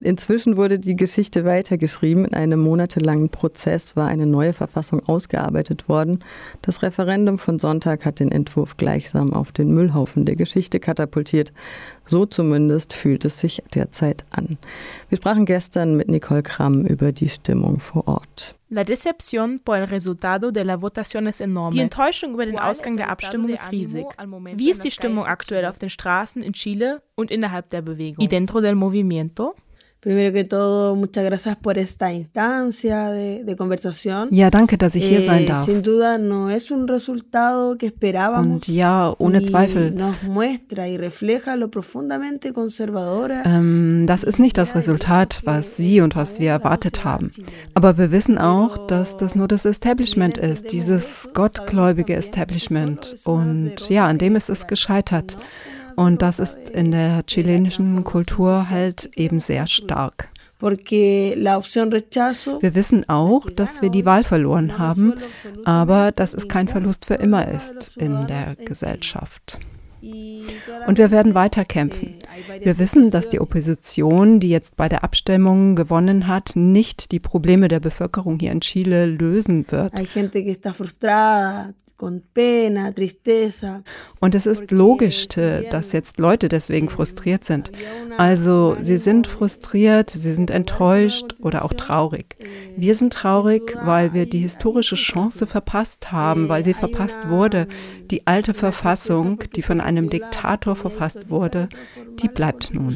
Inzwischen wurde die Geschichte weitergeschrieben. In einem monatelangen Prozess war eine neue Verfassung ausgearbeitet worden. Das Referendum von Sonntag hat den Entwurf gleichsam auf den Müllhaufen der Geschichte katapultiert. So zumindest fühlt es sich derzeit an. Wir sprachen gestern mit Nicole Kramm über die Stimmung vor Ort. La decepción por el resultado de la votación es enorme. Die Enttäuschung über den Ausgang der Abstimmung ist riesig. Wie ist die Stimmung aktuell auf den Straßen in Chile und innerhalb der Bewegung? Y dentro del movimiento? Primero que todo, muchas gracias por esta instancia de, de conversación. Ja, danke, dass ich hier sein eh, darf. Sin duda no es un resultado que esperábamos. Und ja, ohne Zweifel. Nos muestra y refleja lo profundamente conservadora. Ähm, das ist nicht das Resultat, was Sie und was wir erwartet haben. Aber wir wissen auch, dass das nur das Establishment ist, dieses gottgläubige Establishment. Und ja, an dem ist es gescheitert. Und das ist in der chilenischen Kultur halt eben sehr stark. Wir wissen auch, dass wir die Wahl verloren haben, aber dass es kein Verlust für immer ist in der Gesellschaft. Und wir werden weiter kämpfen. Wir wissen, dass die Opposition, die jetzt bei der Abstimmung gewonnen hat, nicht die Probleme der Bevölkerung hier in Chile lösen wird. Und es ist logisch, dass jetzt Leute deswegen frustriert sind. Also sie sind frustriert, sie sind enttäuscht oder auch traurig. Wir sind traurig, weil wir die historische Chance verpasst haben, weil sie verpasst wurde. Die alte Verfassung, die von einem Diktator verfasst wurde, die bleibt nun.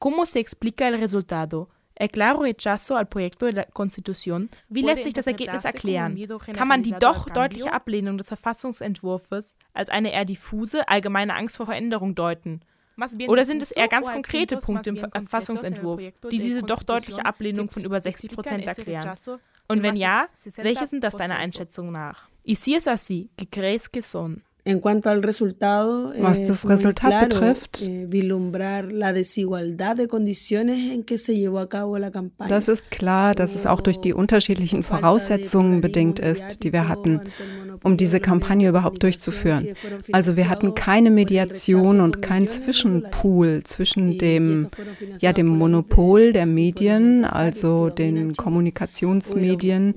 ¿Cómo se explica el resultado? Claro rechazo al proyecto de la Constitución. Wie lässt sich das Ergebnis erklären? Kann man die doch deutliche Ablehnung des Verfassungsentwurfs als eine eher diffuse, allgemeine Angst vor Veränderung deuten? Oder sind es eher ganz konkrete Punkte im Verfassungsentwurf, die diese doch deutliche Ablehnung von über 60 Prozent erklären? Und wenn ja, welche sind das deiner Einschätzung nach? Y si es así, ¿qué crees que son? Was das Resultat betrifft, das ist klar, dass es auch durch die unterschiedlichen Voraussetzungen bedingt ist, die wir hatten um diese Kampagne überhaupt durchzuführen. Also wir hatten keine Mediation und kein Zwischenpool zwischen dem, ja, dem Monopol der Medien, also den Kommunikationsmedien,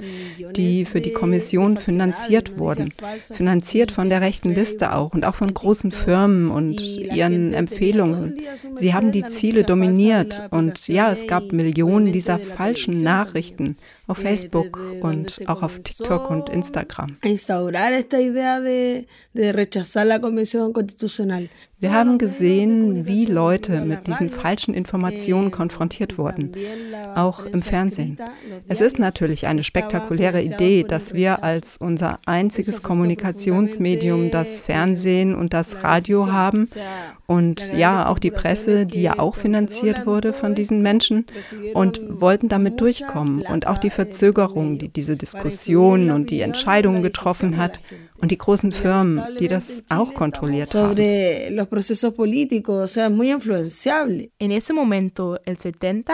die für die Kommission finanziert wurden. Finanziert von der rechten Liste auch und auch von großen Firmen und ihren Empfehlungen. Sie haben die Ziele dominiert und ja, es gab Millionen dieser falschen Nachrichten auf Facebook und auch auf TikTok und Instagram. Wir haben gesehen, wie Leute mit diesen falschen Informationen konfrontiert wurden, auch im Fernsehen. Es ist natürlich eine spektakuläre Idee, dass wir als unser einziges Kommunikationsmedium das Fernsehen und das Radio haben und ja, auch die Presse, die ja auch finanziert wurde von diesen Menschen und wollten damit durchkommen und auch die Verzögerung, die diese Diskussion und die Entscheidungen getroffen hat und die großen Firmen, die das auch kontrolliert haben. In ese momento, el 70,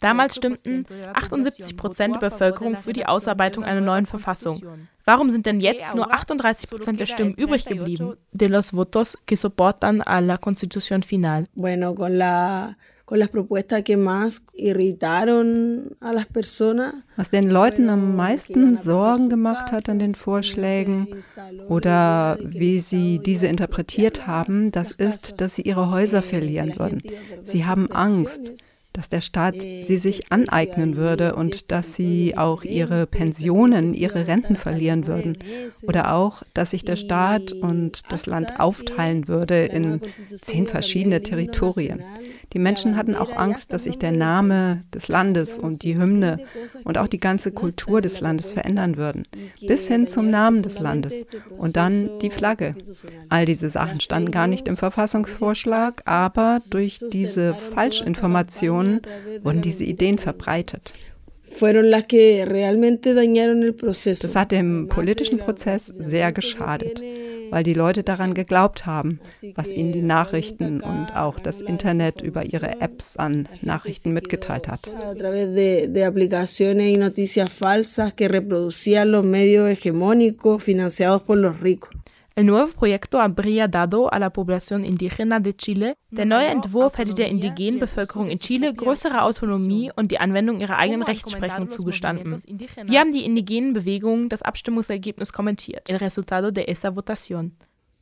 damals stimmten 78 Prozent der Bevölkerung für die Ausarbeitung einer neuen Verfassung. Warum sind denn jetzt nur 38 Prozent der Stimmen übrig geblieben, de los votos que soportan a la Constitución final? Bueno, con la con las propuestas que más irritaron a las personas. Was den Leuten am meisten Sorgen gemacht hat an den Vorschlägen oder wie sie diese interpretiert haben, das ist, dass sie ihre Häuser verlieren würden. Sie haben Angst dass der Staat sie sich aneignen würde und dass sie auch ihre Pensionen, ihre Renten verlieren würden. Oder auch, dass sich der Staat und das Land aufteilen würde in zehn verschiedene Territorien. Die Menschen hatten auch Angst, dass sich der Name des Landes und die Hymne und auch die ganze Kultur des Landes verändern würden, bis hin zum Namen des Landes und dann die Flagge. All diese Sachen standen gar nicht im Verfassungsvorschlag, aber durch diese Falschinformationen wurden diese Ideen verbreitet. Das hat dem politischen Prozess sehr geschadet, weil die Leute daran geglaubt haben, was ihnen die Nachrichten und auch das Internet über ihre Apps an Nachrichten mitgeteilt hat. El nuevo proyecto habría dado a la población indígena de Chile, der neue Entwurf hätte der indigenen Bevölkerung in Chile größere Autonomie und die Anwendung ihrer eigenen Rechtsprechung zugestanden. Wie haben die indigenen Bewegungen das Abstimmungsergebnis kommentiert? El resultado de esa votación.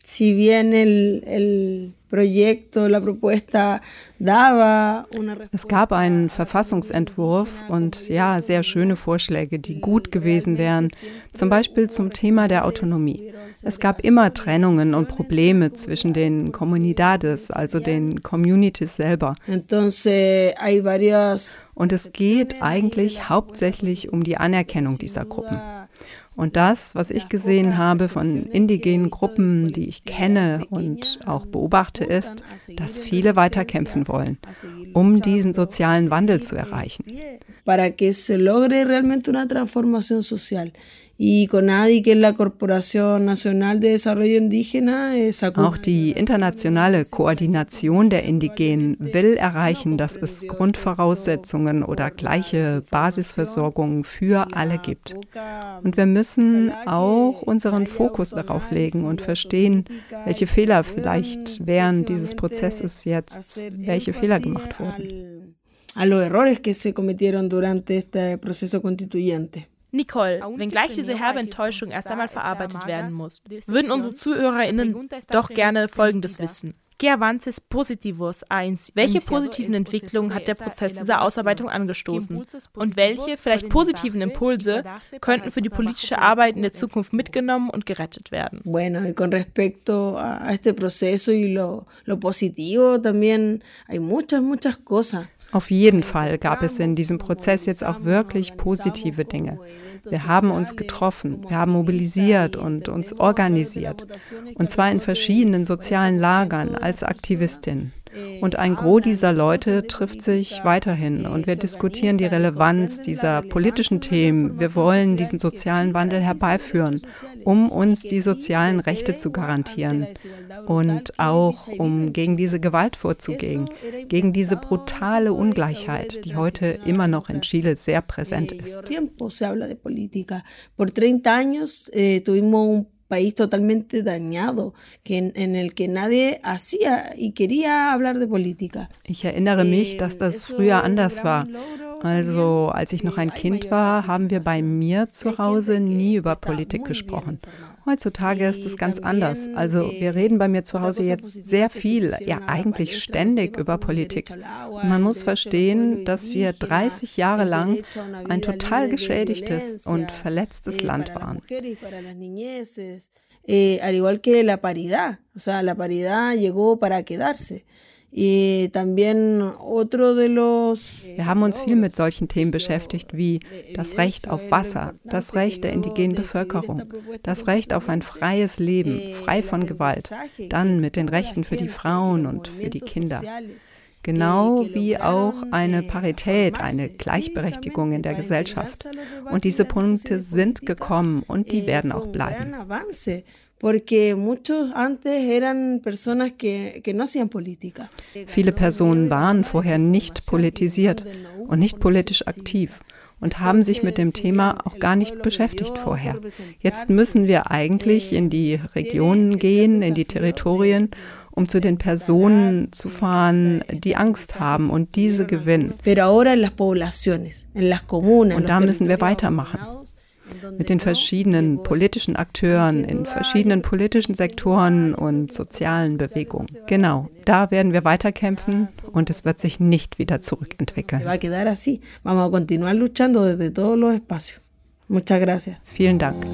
Si bien el, el proyecto, la propuesta daba una Es gab einen Verfassungsentwurf und ja, sehr schöne Vorschläge, die gut gewesen wären, zum Beispiel zum Thema der Autonomie. Es gab immer Trennungen und Probleme zwischen den Comunidades, also den Communities selber. Und es geht eigentlich hauptsächlich um die Anerkennung dieser Gruppen. Und das, was ich gesehen habe von indigenen Gruppen, die ich kenne und auch beobachte, ist, dass viele weiterkämpfen wollen, um diesen sozialen Wandel zu erreichen. Para que se logre realmente una transformación social. Y CONADI, que es la Corporación Nacional de Desarrollo Indígena, Auch die internationale Koordination der Indigenen will erreichen, dass es Grundvoraussetzungen oder gleiche Basisversorgung für alle gibt. Und wir müssen auch unseren Fokus darauf legen und verstehen, welche Fehler vielleicht während dieses Prozesses jetzt, welche Fehler gemacht wurden. A los errores que se cometieron durante este proceso constituyente. Nicole, wenngleich diese herbe Enttäuschung erst einmal verarbeitet werden muss, würden unsere ZuhörerInnen doch gerne Folgendes wissen. ¿Qué avances positivos eins? Welche positiven Entwicklungen hat der Prozess dieser Ausarbeitung angestoßen? Und welche, vielleicht positiven Impulse könnten für die politische Arbeit in der Zukunft mitgenommen und gerettet werden? Bueno, y con respecto a este proceso y lo, lo positivo también hay muchas, muchas cosas. Auf jeden Fall gab es in diesem Prozess jetzt auch wirklich positive Dinge. Wir haben uns getroffen, wir haben mobilisiert und uns organisiert. Und zwar in verschiedenen sozialen Lagern als Aktivistin. Und ein Gros dieser Leute trifft sich weiterhin und wir diskutieren die Relevanz dieser politischen Themen. Wir wollen diesen sozialen Wandel herbeiführen, um uns die sozialen Rechte zu garantieren und auch um gegen diese Gewalt vorzugehen, gegen diese brutale Ungleichheit, die heute immer noch in Chile sehr präsent ist. Por 30 años eh, tuvimos un país totalmente dañado, que en, en, el que nadie hacía y quería hablar de política. Ich erinnere mich, dass das früher anders war. Also als ich noch ein Kind war, haben wir bei mir zu Hause nie über Politik gesprochen. Heutzutage ist es ganz anders. Also wir reden bei mir zu Hause jetzt sehr viel, ja eigentlich ständig über Politik. Und man muss verstehen, dass wir 30 Jahre lang ein total geschädigtes und verletztes Land waren. Eh, al igual que la paridad, o sea, la paridad llegó para quedarse. Wir haben uns viel mit solchen Themen beschäftigt wie das Recht auf Wasser, das Recht der indigenen Bevölkerung, das Recht auf ein freies Leben, frei von Gewalt, dann mit den Rechten für die Frauen und für die Kinder. Genau wie auch eine Parität, eine Gleichberechtigung in der Gesellschaft. Und diese Punkte sind gekommen und die werden auch bleiben porque muchos antes eran personas que, que no hacían política. Viele Personen waren vorher nicht politisiert und nicht politisch aktiv und haben sich mit dem Thema auch gar nicht beschäftigt vorher. Jetzt müssen wir eigentlich in die Regionen gehen, in die Territorien, um zu den Personen zu fahren, die Angst haben und diese gewinnen. Und da müssen wir weitermachen mit den verschiedenen politischen Akteuren in verschiedenen politischen Sektoren und sozialen Bewegungen. Genau, da werden wir weiterkämpfen und es wird sich nicht wieder zurückentwickeln. Vielen Dank.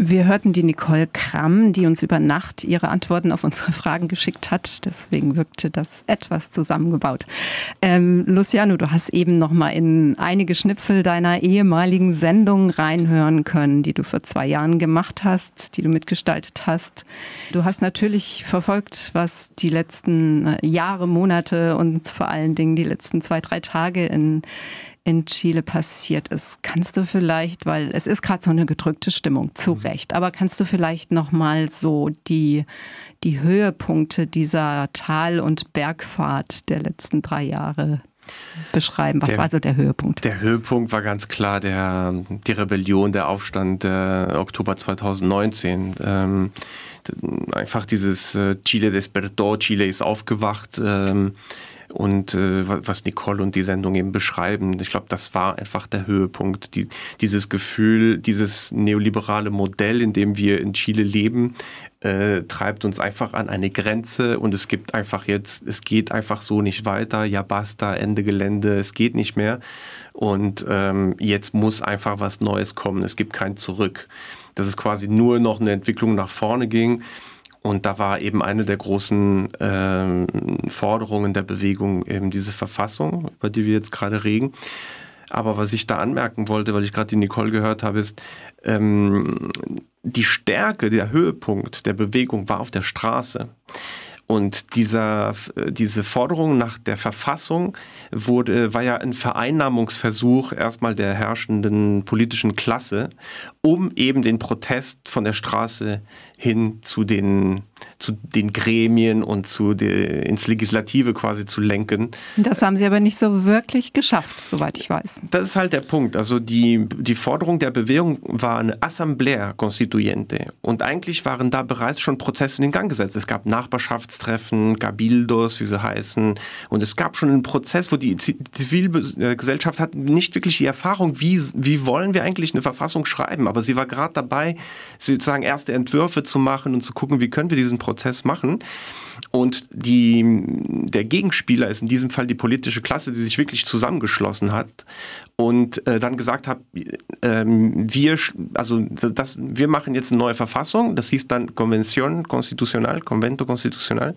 Wir hörten die Nicole Kramm, die uns über Nacht ihre Antworten auf unsere Fragen geschickt hat. Deswegen wirkte das etwas zusammengebaut. Ähm, Luciano, du hast eben noch mal in einige Schnipsel deiner ehemaligen Sendung reinhören können, die du vor zwei Jahren gemacht hast, die du mitgestaltet hast. Du hast natürlich verfolgt, was die letzten äh, Jahre, Monate und vor allen Dingen die letzten zwei, drei Tage in in Chile passiert ist. Kannst du vielleicht, weil es ist gerade so eine gedrückte Stimmung, zu mhm. Recht, aber kannst du vielleicht noch mal so die, die Höhepunkte dieser Tal- und Bergfahrt der letzten drei Jahre beschreiben? Was der, war so der Höhepunkt? Der Höhepunkt war ganz klar der, die Rebellion, der Aufstand äh, Oktober 2019. Ähm, einfach dieses äh, Chile despertó, Chile ist aufgewacht. Ähm, und äh, was Nicole und die Sendung eben beschreiben. Ich glaube, das war einfach der Höhepunkt. Die, dieses Gefühl, dieses neoliberale Modell, in dem wir in Chile leben, äh, treibt uns einfach an eine Grenze und es gibt einfach jetzt, es geht einfach so nicht weiter, ja basta, Ende Gelände, es geht nicht mehr. Und ähm, jetzt muss einfach was Neues kommen. Es gibt kein Zurück. Dass es quasi nur noch eine Entwicklung nach vorne ging. Und da war eben eine der großen ähm, Forderungen der Bewegung eben diese Verfassung, über die wir jetzt gerade reden. Aber was ich da anmerken wollte, weil ich gerade die Nicole gehört habe, ist, ähm, die Stärke, der Höhepunkt der Bewegung war auf der Straße. Und dieser, diese Forderung nach der Verfassung wurde, war ja ein Vereinnahmungsversuch erstmal der herrschenden politischen Klasse, um eben den Protest von der Straße hin zu den, zu den Gremien und zu de, ins Legislative quasi zu lenken. Das haben Sie aber nicht so wirklich geschafft, soweit ich weiß. Das ist halt der Punkt. Also die, die Forderung der Bewegung war eine Assemblea Constituyente. Und eigentlich waren da bereits schon Prozesse in Gang gesetzt. Es gab Nachbarschaftstreffen, Cabildos, wie sie heißen. Und es gab schon einen Prozess, wo die Zivilgesellschaft hat nicht wirklich die Erfahrung, wie, wie wollen wir eigentlich eine Verfassung schreiben. Aber sie war gerade dabei, sozusagen erste Entwürfe zu machen und zu gucken, wie können wir diesen Prozess machen. Und die, der Gegenspieler ist in diesem Fall die politische Klasse, die sich wirklich zusammengeschlossen hat und äh, dann gesagt hat, ähm, wir, also das, wir machen jetzt eine neue Verfassung, das hieß dann Convention Constitucional, Convento Constitucional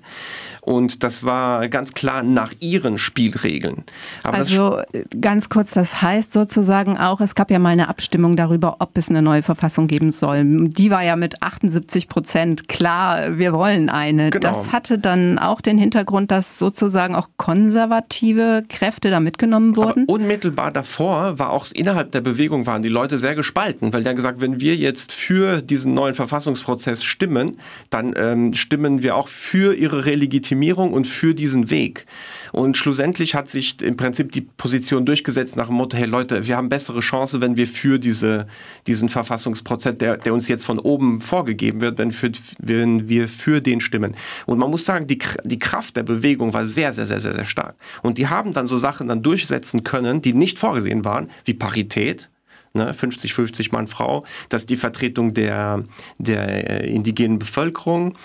und das war ganz klar nach ihren Spielregeln. Aber also ganz kurz, das heißt sozusagen auch, es gab ja mal eine Abstimmung darüber, ob es eine neue Verfassung geben soll. Die war ja mit 78 Prozent klar, wir wollen eine. Genau. Das hatte dann auch den Hintergrund, dass sozusagen auch konservative Kräfte da mitgenommen wurden. Aber unmittelbar davor war auch innerhalb der Bewegung waren die Leute sehr gespalten, weil die haben gesagt, wenn wir jetzt für diesen neuen Verfassungsprozess stimmen, dann ähm, stimmen wir auch für ihre Relegitimierung und für diesen Weg. Und schlussendlich hat sich im Prinzip die Position durchgesetzt nach dem Motto, hey Leute, wir haben bessere Chance, wenn wir für diese, diesen Verfassungsprozess, der, der uns jetzt von oben vorgegeben wird, wenn, für, wenn wir für den stimmen. Und man muss sagen, die, die Kraft der Bewegung war sehr, sehr, sehr, sehr, sehr stark. Und die haben dann so Sachen dann durchsetzen können, die nicht vorgesehen waren, wie Parität, ne, 50-50 Mann Frau, das ist die Vertretung der, der äh, indigenen Bevölkerung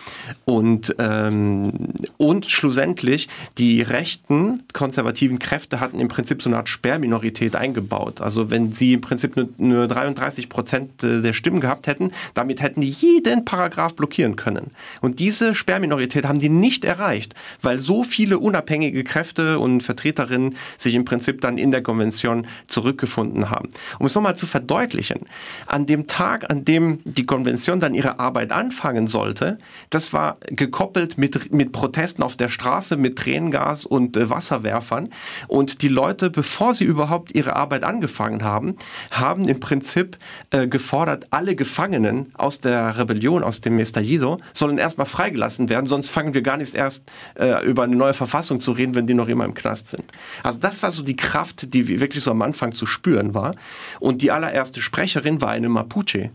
und, ähm, und schlussendlich die rechten konservativen Kräfte hatten im Prinzip so eine Art Sperrminorität eingebaut. Also wenn sie im Prinzip nur, nur 33 Prozent äh, der Stimmen gehabt hätten, damit hätten die jeden Paragraph blockieren können. Und diese Sperrminorität haben die nicht erreicht, weil so viele unabhängige Kräfte und Vertreterinnen sich im Prinzip dann in der Konvention zurückgefunden haben. Um es nochmal zu verdeutlichen. An dem Tag, an dem die Konvention dann ihre Arbeit anfangen sollte, das war gekoppelt mit, mit Protesten auf der Straße, mit Tränengas und äh, Wasserwerfern. Und die Leute, bevor sie überhaupt ihre Arbeit angefangen haben, haben im Prinzip äh, gefordert, alle Gefangenen aus der Rebellion, aus dem Estallido, sollen erstmal freigelassen werden, sonst fangen wir gar nicht erst äh, über eine neue Verfassung zu reden, wenn die noch immer im Knast sind. Also das war so die Kraft, die wirklich so am Anfang zu spüren war. Und die allererste Sprecherin war eine Mapuche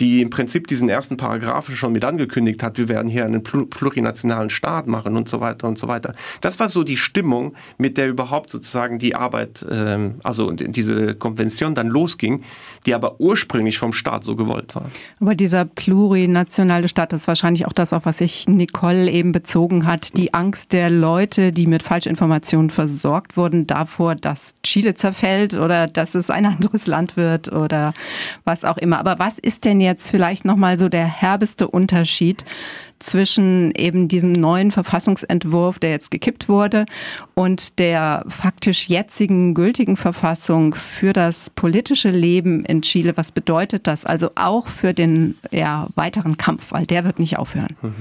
die im Prinzip diesen ersten Paragraphen schon mit angekündigt hat, wir werden hier einen plurinationalen Staat machen und so weiter und so weiter. Das war so die Stimmung, mit der überhaupt sozusagen die Arbeit, ähm, also diese Konvention dann losging, die aber ursprünglich vom Staat so gewollt war. Aber dieser plurinationale Staat, das ist wahrscheinlich auch das, auf was sich Nicole eben bezogen hat, die Angst der Leute, die mit Falschinformationen versorgt wurden, davor, dass Chile zerfällt oder dass es ein anderes Land wird oder was auch immer. Aber was ist denn jetzt vielleicht nochmal so der herbeste Unterschied zwischen eben diesem neuen Verfassungsentwurf, der jetzt gekippt wurde, und der faktisch jetzigen gültigen Verfassung für das politische Leben in Chile? Was bedeutet das? Also auch für den ja, weiteren Kampf, weil der wird nicht aufhören. Mhm.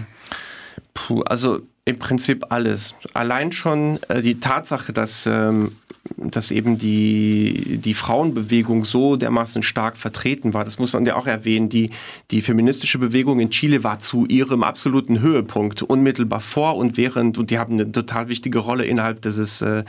Puh, also Im Prinzip alles. Allein schon äh, die Tatsache, dass, ähm, dass eben die, die Frauenbewegung so dermaßen stark vertreten war, das muss man ja auch erwähnen. Die, die feministische Bewegung in Chile war zu ihrem absoluten Höhepunkt, unmittelbar vor und während, und die haben eine total wichtige Rolle innerhalb dieses, äh,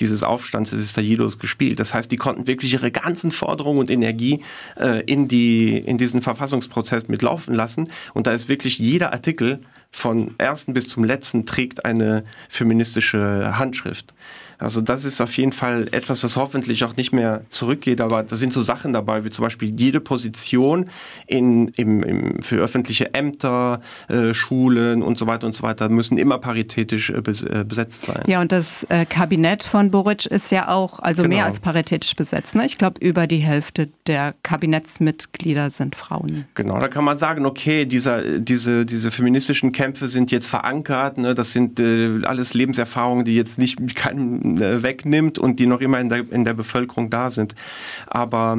dieses Aufstands, des Estallidos gespielt. Das heißt, die konnten wirklich ihre ganzen Forderungen und Energie äh, in, die, in diesen Verfassungsprozess mitlaufen lassen. Und da ist wirklich jeder Artikel von ersten bis zum letzten trägt eine feministische Handschrift. Also das ist auf jeden Fall etwas, was hoffentlich auch nicht mehr zurückgeht, aber da sind so Sachen dabei, wie zum Beispiel jede Position in, im, im, für öffentliche Ämter, äh, Schulen und so weiter und so weiter müssen immer paritätisch äh, äh besetzt sein. Ja, und das äh, Kabinett von Boric ist ja auch also genau. mehr als paritätisch besetzt. Ne? Ich glaube, über die Hälfte der Kabinettsmitglieder sind Frauen. Genau, da kann man sagen, okay, dieser, diese, diese feministischen Kämpfe sind jetzt verankert, ne? das sind äh, alles Lebenserfahrungen, die jetzt nicht keinem äh, wegnimmt und die noch immer in der, in der Bevölkerung da sind. Aber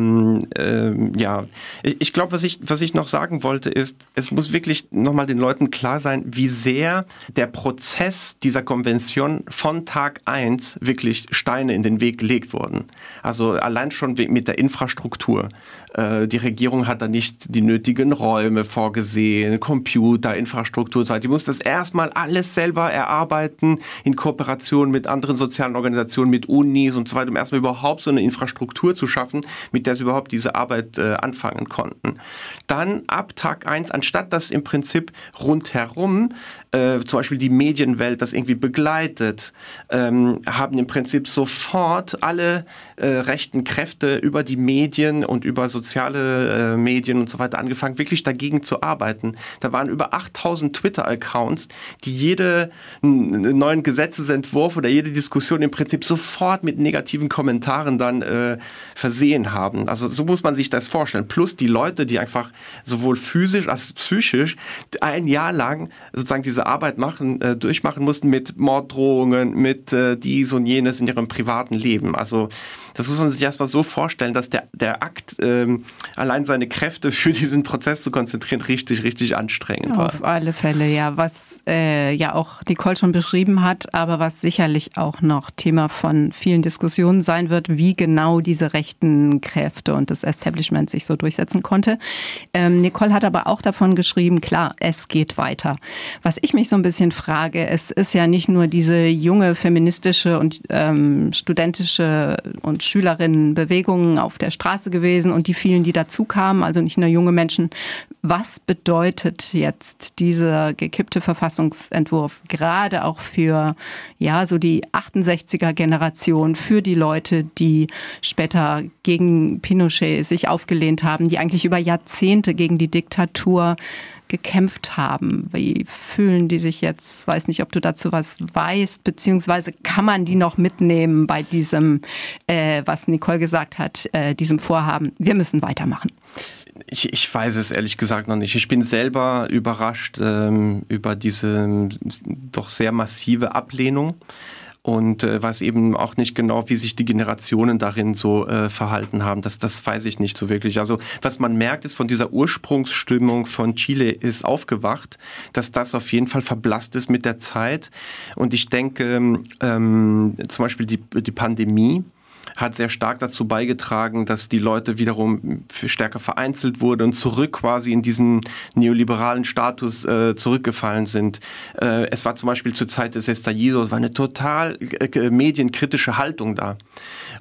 äh, ja, ich, ich glaube, was ich, was ich noch sagen wollte, ist, es muss wirklich nochmal den Leuten klar sein, wie sehr der Prozess dieser Konvention von Tag 1 wirklich Steine in den Weg gelegt wurden. Also allein schon mit der Infrastruktur. Äh, die Regierung hat da nicht die nötigen Räume vorgesehen, Computer, Infrastruktur. Die muss das erstmal alles selber erarbeiten in Kooperation mit anderen sozialen Organisationen, mit Unis und so weiter, um erstmal überhaupt so eine Infrastruktur zu schaffen, mit der sie überhaupt diese Arbeit äh, anfangen konnten. Dann ab Tag 1, anstatt dass im Prinzip rundherum äh, zum Beispiel die Medienwelt das irgendwie begleitet, ähm, haben im Prinzip sofort alle äh, rechten Kräfte über die Medien und über soziale äh, Medien und so weiter angefangen, wirklich dagegen zu arbeiten. Da waren über 8000 Twitter-Accounts, die jede neuen Gesetzesentwurf oder jede Diskussion im Prinzip sofort mit negativen Kommentaren dann äh, versehen haben. Also so muss man sich das vorstellen. Plus die Leute, die einfach sowohl physisch als psychisch ein Jahr lang sozusagen diese Arbeit machen, äh, durchmachen mussten mit Morddrohungen, mit äh, dies und jenes in ihrem privaten Leben. Also das muss man sich erstmal so vorstellen, dass der, der Akt, ähm, allein seine Kräfte für diesen Prozess zu konzentrieren, richtig, richtig anstrengend war. Auf alle Fälle, ja. Was äh, ja auch Nicole schon beschrieben hat, aber was sicherlich auch noch Thema von vielen Diskussionen sein wird, wie genau diese rechten Kräfte und das Establishment sich so durchsetzen konnte. Ähm, Nicole hat aber auch davon geschrieben, klar, es geht weiter. Was ich mich so ein bisschen frage, es ist ja nicht nur diese junge feministische und ähm, studentische und Schülerinnenbewegung auf der Straße gewesen und die vielen, die dazu kamen, also nicht nur junge Menschen. Was bedeutet jetzt dieser gekippte Verfassungsentwurf gerade auch für ja so die 68 60er-Generation, für die Leute, die später gegen Pinochet sich aufgelehnt haben, die eigentlich über Jahrzehnte gegen die Diktatur gekämpft haben? Wie fühlen die sich jetzt? Weiß nicht, ob du dazu was weißt, beziehungsweise kann man die noch mitnehmen bei diesem, äh, was Nicole gesagt hat, äh, diesem Vorhaben? Wir müssen weitermachen. Ich, ich, weiß es ehrlich gesagt noch nicht. Ich bin selber überrascht ähm, über diese ähm, doch sehr massive Ablehnung und äh, weiß eben auch nicht genau, wie sich die Generationen darin so äh, verhalten haben. Das, das weiß ich nicht so wirklich. Also was man merkt, ist von dieser Ursprungsstimmung von Chile ist aufgewacht, dass das auf jeden Fall verblasst ist mit der Zeit. Und ich denke, ähm, zum Beispiel die, die Pandemie, hat sehr stark dazu beigetragen, dass die Leute wiederum stärker vereinzelt wurden und zurück quasi in diesen neoliberalen Status äh, zurückgefallen sind. Äh, es war zum Beispiel zur Zeit des Estallidos war eine total äh, medienkritische Haltung da.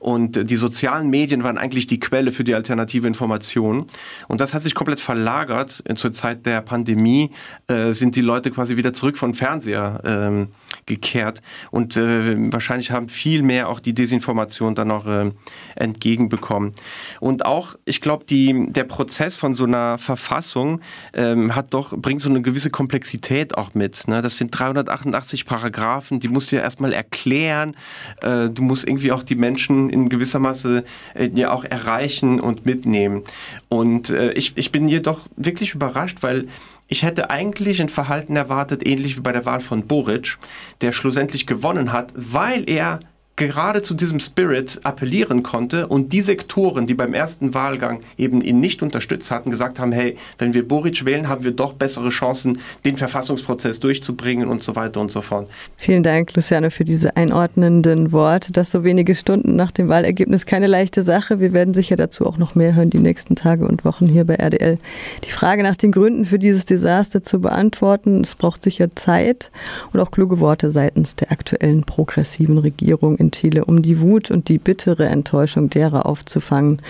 Und die sozialen Medien waren eigentlich die Quelle für die alternative Information. Und das hat sich komplett verlagert. Zur Zeit der Pandemie äh, sind die Leute quasi wieder zurück vom Fernseher ähm, gekehrt. Und äh, wahrscheinlich haben viel mehr auch die Desinformation dann noch äh, entgegenbekommen. Und auch, ich glaube, der Prozess von so einer Verfassung ähm, hat doch, bringt so eine gewisse Komplexität auch mit. Ne? Das sind 388 Paragraphen, die musst du ja erstmal erklären. Äh, du musst irgendwie auch die Menschen in gewisser Maße äh, ja auch erreichen und mitnehmen. Und äh, ich, ich bin jedoch wirklich überrascht, weil ich hätte eigentlich ein Verhalten erwartet, ähnlich wie bei der Wahl von Boric, der schlussendlich gewonnen hat, weil er gerade zu diesem Spirit appellieren konnte und die Sektoren, die beim ersten Wahlgang eben ihn nicht unterstützt hatten, gesagt haben, hey, wenn wir Boric wählen, haben wir doch bessere Chancen, den Verfassungsprozess durchzubringen und so weiter und so fort. Vielen Dank, Luciano, für diese einordnenden Worte. Das so wenige Stunden nach dem Wahlergebnis keine leichte Sache. Wir werden sicher dazu auch noch mehr hören die nächsten Tage und Wochen hier bei RDL. Die Frage nach den Gründen für dieses Desaster zu beantworten, es braucht sicher Zeit und auch kluge Worte seitens der aktuellen progressiven Regierung in Chile, um die Wut und die bittere Enttäuschung derer aufzufangen,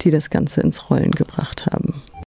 die das Ganze ins Rollen gebracht haben.